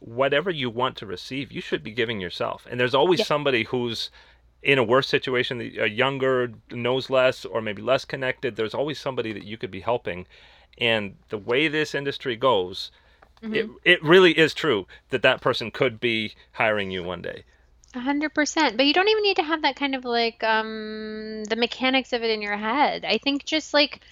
whatever you want to receive, you should be giving yourself, and there's always Yeah. somebody who's in a worse situation, a uh, younger, knows less, or maybe less connected. There's always somebody that you could be helping, and the way this industry goes. It, mm-hmm. it really is true that that person could be hiring you one day. A hundred percent. But you don't even need to have that kind of like um the mechanics of it in your head. I think just like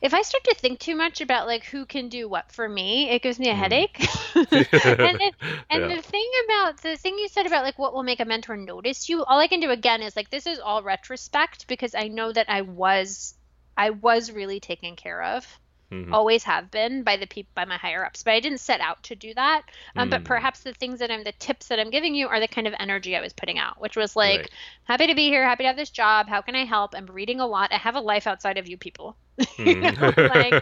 if I start to think too much about like who can do what for me, it gives me a Mm. headache. (laughs) and it, (laughs) and Yeah. the thing about the thing you said about like what will make a mentor notice you, all I can do again is like this is all retrospect because I know that I was I was really taken care of Mhm. always have been by the people by my higher ups but i didn't set out to do that um, but Mm. perhaps the things that i'm the tips that i'm giving you are the kind of energy i was putting out which was like Right. happy to be here happy to have this job how can i help i'm reading a lot i have a life outside of you people (laughs) you know, like,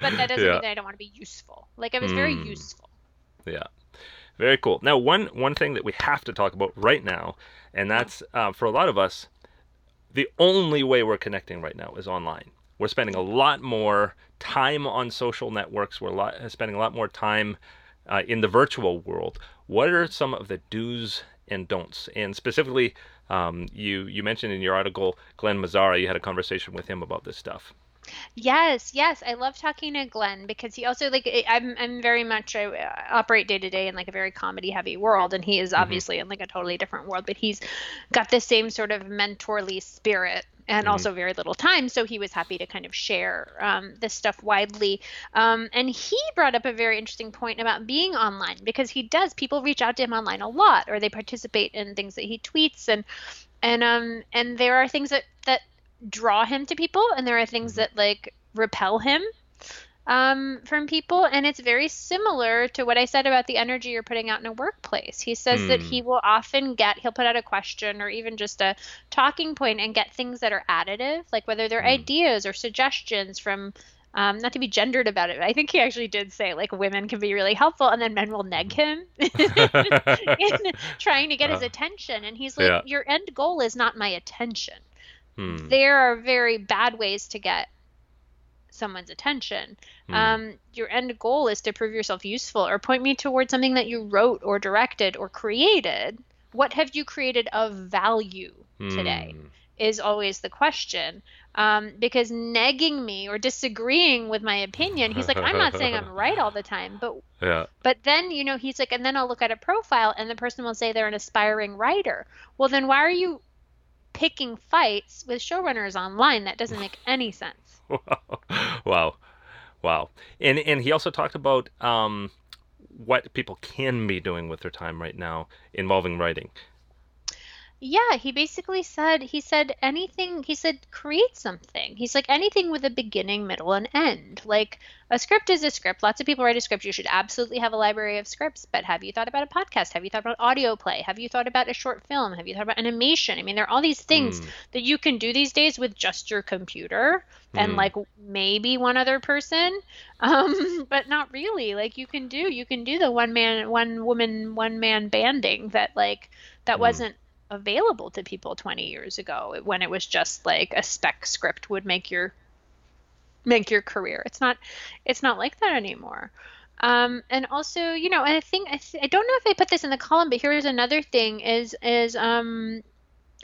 but that doesn't Yeah. mean that i don't want to be useful like i was very Mm. useful Yeah, very cool. Now, one one thing that we have to talk about right now, and that's uh, for a lot of us, the only way we're connecting right now is online. We're spending a lot more time on social networks. We're a lot, spending a lot more time uh, in the virtual world. What are some of the do's and don'ts? And specifically, um, you you mentioned in your article, Glen Mazzara, you had a conversation with him about this stuff. Yes, yes, I love talking to Glen because he also like I'm I'm very much I operate day to day in like a very comedy heavy world, and he is obviously in like a totally different world, but he's got the same sort of mentorly spirit and Mhm. also very little time, so he was happy to kind of share um, this stuff widely. Um, and he brought up a very interesting point about being online because he does people reach out to him online a lot, or they participate in things that he tweets and and um and there are things that that draw him to people and there are things that like repel him um, from people and it's very similar to what i said about the energy you're putting out in a workplace he says that Hmm. he will often get he'll put out a question or even just a talking point and get things that are additive like whether they're Hmm. ideas or suggestions from um, not to be gendered about it, but I think he actually did say like women can be really helpful, and then men will neg him (laughs) (laughs) in trying to get his Uh, attention. And he's like, yeah. "Your end goal is not my attention." Hmm. there are very bad ways to get someone's attention. Hmm. Um, your end goal is to prove yourself useful or point me towards something that you wrote or directed or created. What have you created of value today? Hmm. is always the question. Um, because negging me or disagreeing with my opinion, he's like, I'm not saying I'm (laughs) right all the time, but Yeah. but then you know he's like, and then I'll look at a profile and the person will say they're an aspiring writer. Well, then why are you picking fights with showrunners online? That doesn't make any sense. (laughs) wow. Wow. And and he also talked about um, what people can be doing with their time right now involving writing. Yeah, he basically said he said anything he said create something. He's like anything with a beginning, middle, and end. Like a script is a script. Lots of people write a script. You should absolutely have a library of scripts. But have you thought about a podcast? Have you thought about audio play? Have you thought about a short film? Have you thought about animation? I mean, there are all these things Mm. that you can do these days with just your computer and Mm. like maybe one other person. (laughs) Um, but not really. Like you can do you can do the one man, one woman, one man banding that like that Mm. wasn't available to people 20 years ago when it was just like a spec script would make your make your career. It's not it's not like that anymore. Um, and also you know i think I, th- I don't know if i put this in the column but here's another thing is is um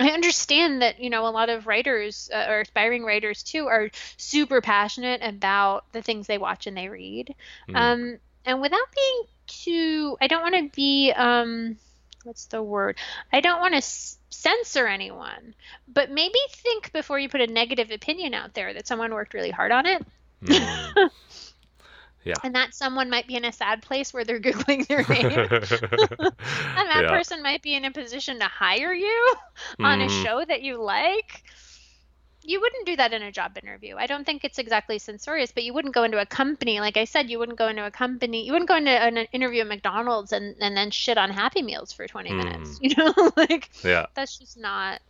I understand that you know a lot of writers uh, or aspiring writers too are super passionate about the things they watch and they read, Mm. um, and without being too, I don't want to be um, what's the word? I don't want to s- censor anyone, but maybe think before you put a negative opinion out there that someone worked really hard on it, Mm. (laughs) and that someone might be in a sad place where they're googling their (laughs) name. and (laughs) that Yeah. person might be in a position to hire you on a Mhm. show that you like. You wouldn't do that in a job interview. I don't think it's exactly censorious, but you wouldn't go into a company. Like I said, you wouldn't go into a company. You wouldn't go into an interview at McDonald's and, and then shit on Happy Meals for 20 minutes. (laughs) You know, like Yeah. that's just not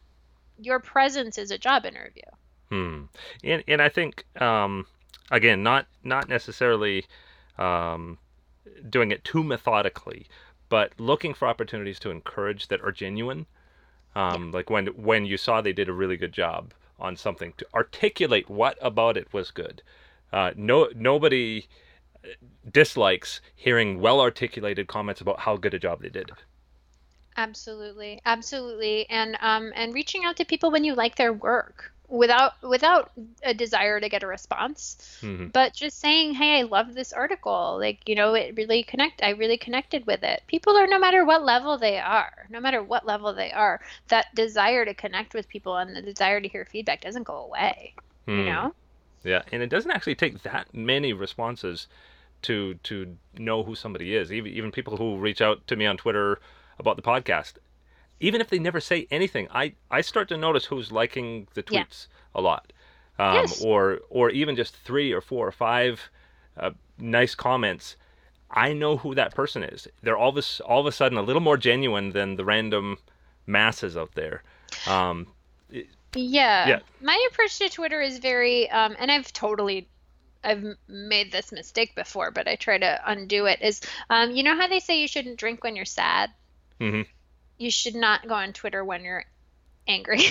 your presence is a job interview. Hmm. And and I think um, again, not not necessarily um, doing it too methodically, but looking for opportunities to encourage that are genuine. Um, Like when when you saw they did a really good job on something to articulate what about it was good. Uh, no nobody dislikes hearing well articulated comments about how good a job they did. Absolutely, absolutely, and um, and reaching out to people when you like their work without without a desire to get a response, hmm but just saying, "Hey, I love this article. Like, you know, it really connect. I really connected with it." People are no matter what level they are, no matter what level they are, that desire to connect with people and the desire to hear feedback doesn't go away. You know? Yeah, and it doesn't actually take that many responses to to know who somebody is. Even even people who reach out to me on Twitter about the podcast, even if they never say anything, I I start to notice who's liking the Yeah. tweets a lot, um, Yes. or or even just three or four or five uh, nice comments. I know who that person is. They're all of a, s- all of a sudden a little more genuine than the random masses out there. Um, Yeah. Yeah. My approach to Twitter is very, um, and I've totally, I've made this mistake before, but I try to undo it. Is, um, you know how they say you shouldn't drink when you're sad? mhm. You should not go on Twitter when you're angry. (laughs)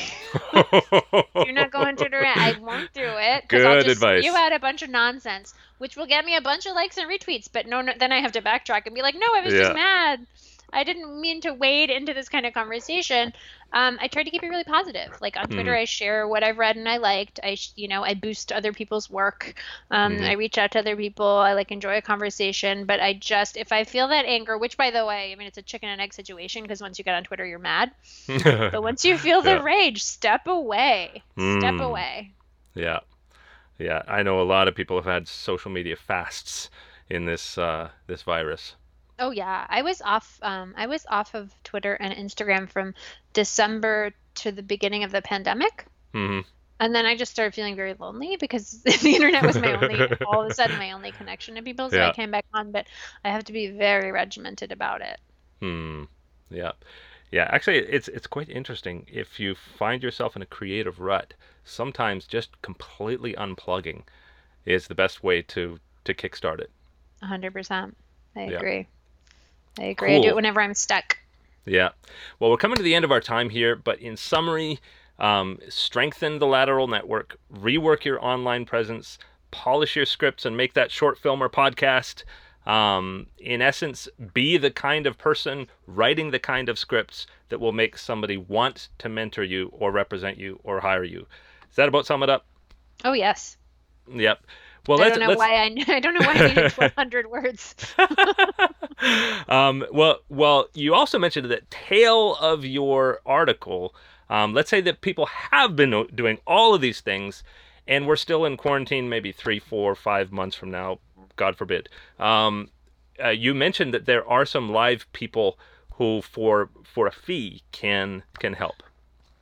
You're not going to Twitter. I (laughs) won't do it because I'll Good just advice. spew out a bunch of nonsense, which will get me a bunch of likes and retweets. But no, no then I have to backtrack and be like, no, I was Yeah. just mad. I didn't mean to wade into this kind of conversation. Um, I try to keep it really positive. Like on Twitter, Mm-hmm. I share what I've read and I liked. I, you know, I boost other people's work. Um, Mhm. I reach out to other people. I like enjoy a conversation. But I just, if I feel that anger, which by the way, I mean, it's a chicken and egg situation because once you get on Twitter, you're mad. (laughs) But once you feel the Yeah. rage, step away. Step Mm. away. Yeah, yeah. I know a lot of people have had social media fasts in this uh, this virus. Oh yeah, I was off. Um, I was off of Twitter and Instagram from December to the beginning of the pandemic, hmm and then I just started feeling very lonely because (laughs) the internet was my only, (laughs) all of a sudden, my only connection to people. So Yeah. I came back on, but I have to be very regimented about it. Hmm. Yeah, yeah. Actually, it's it's quite interesting if you find yourself in a creative rut. Sometimes just completely unplugging is the best way to to kickstart it. A hundred percent. I Yeah. agree. I agree. I do it whenever I'm stuck. Yeah. Well, we're coming to the end of our time here, but in summary, um, strengthen the lateral network, rework your online presence, polish your scripts, and make that short film or podcast. Um, in essence, be the kind of person writing the kind of scripts that will make somebody want to mentor you or represent you or hire you. Is that about sum it up? Oh yes. Yep. Well, I don't know let's, why I (laughs) I don't know why I needed (laughs) 1,200 words. (laughs) um, well, well, you also mentioned the tail of your article. Um, let's say that people have been doing all of these things, and we're still in quarantine, maybe three, four, five months from now, God forbid. Um, uh, you mentioned that there are some live people who, for for a fee, can can help.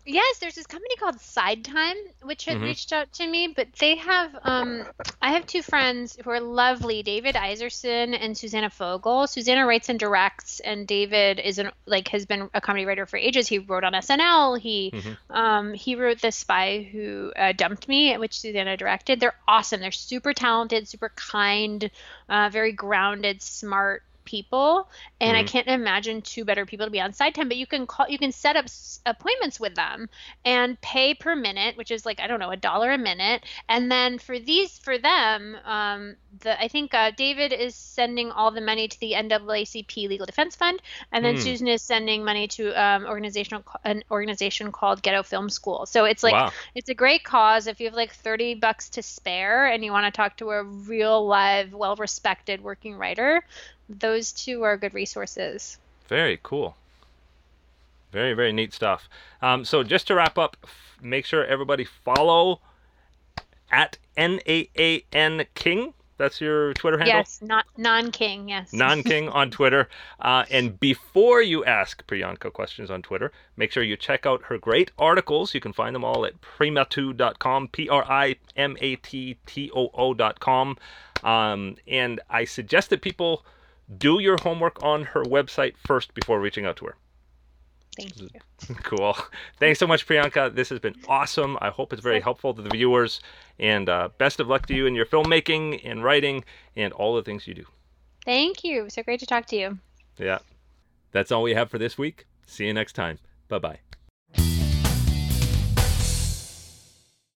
Yes, there's this company called Sidetime, which had Mhm. reached out to me, but they have um I have two friends who are lovely, David Iserson and Susanna Fogel. Susanna writes and directs, and David is an like has been a comedy writer for ages. He wrote on SNL. He Mhm. um he wrote The Spy Who uh, Dumped Me, which Susanna directed. They're awesome. They're super talented, super kind, uh, very grounded, smart people and I Mhm. can't imagine two better people to be on Sidetime. But you can call, you can set up s- appointments with them and pay per minute, which is like I don't know a dollar a minute. And then for these for them, um, the I think uh, David is sending all the money to the NAACP Legal Defense Fund, and then Hmm. Susan is sending money to um, organizational an organization called Ghetto Film School. So it's like wow. it's a great cause if you have like 30 bucks to spare and you want to talk to a real live well respected working writer those two are good resources Very cool. Very, very neat stuff. Um, so just to wrap up, f- make sure everybody follow at N A A N King. That's your Twitter handle? yes not non-king yes Non King (laughs) on Twitter. Uh, and before you ask Priyanka questions on Twitter, make sure you check out her great articles. You can find them all at primattoo.com, P R I M A T T O O.com. Um, and I suggest that people do your homework on her website first before reaching out to her. thank you (laughs) Cool. Thanks so much, Priyanka. This has been awesome. I hope it's very helpful to the viewers. And uh, best of luck to you in your filmmaking and writing and all the things you do. thank you so great to talk to you Yeah. That's all we have for this week. See you next time. Bye bye.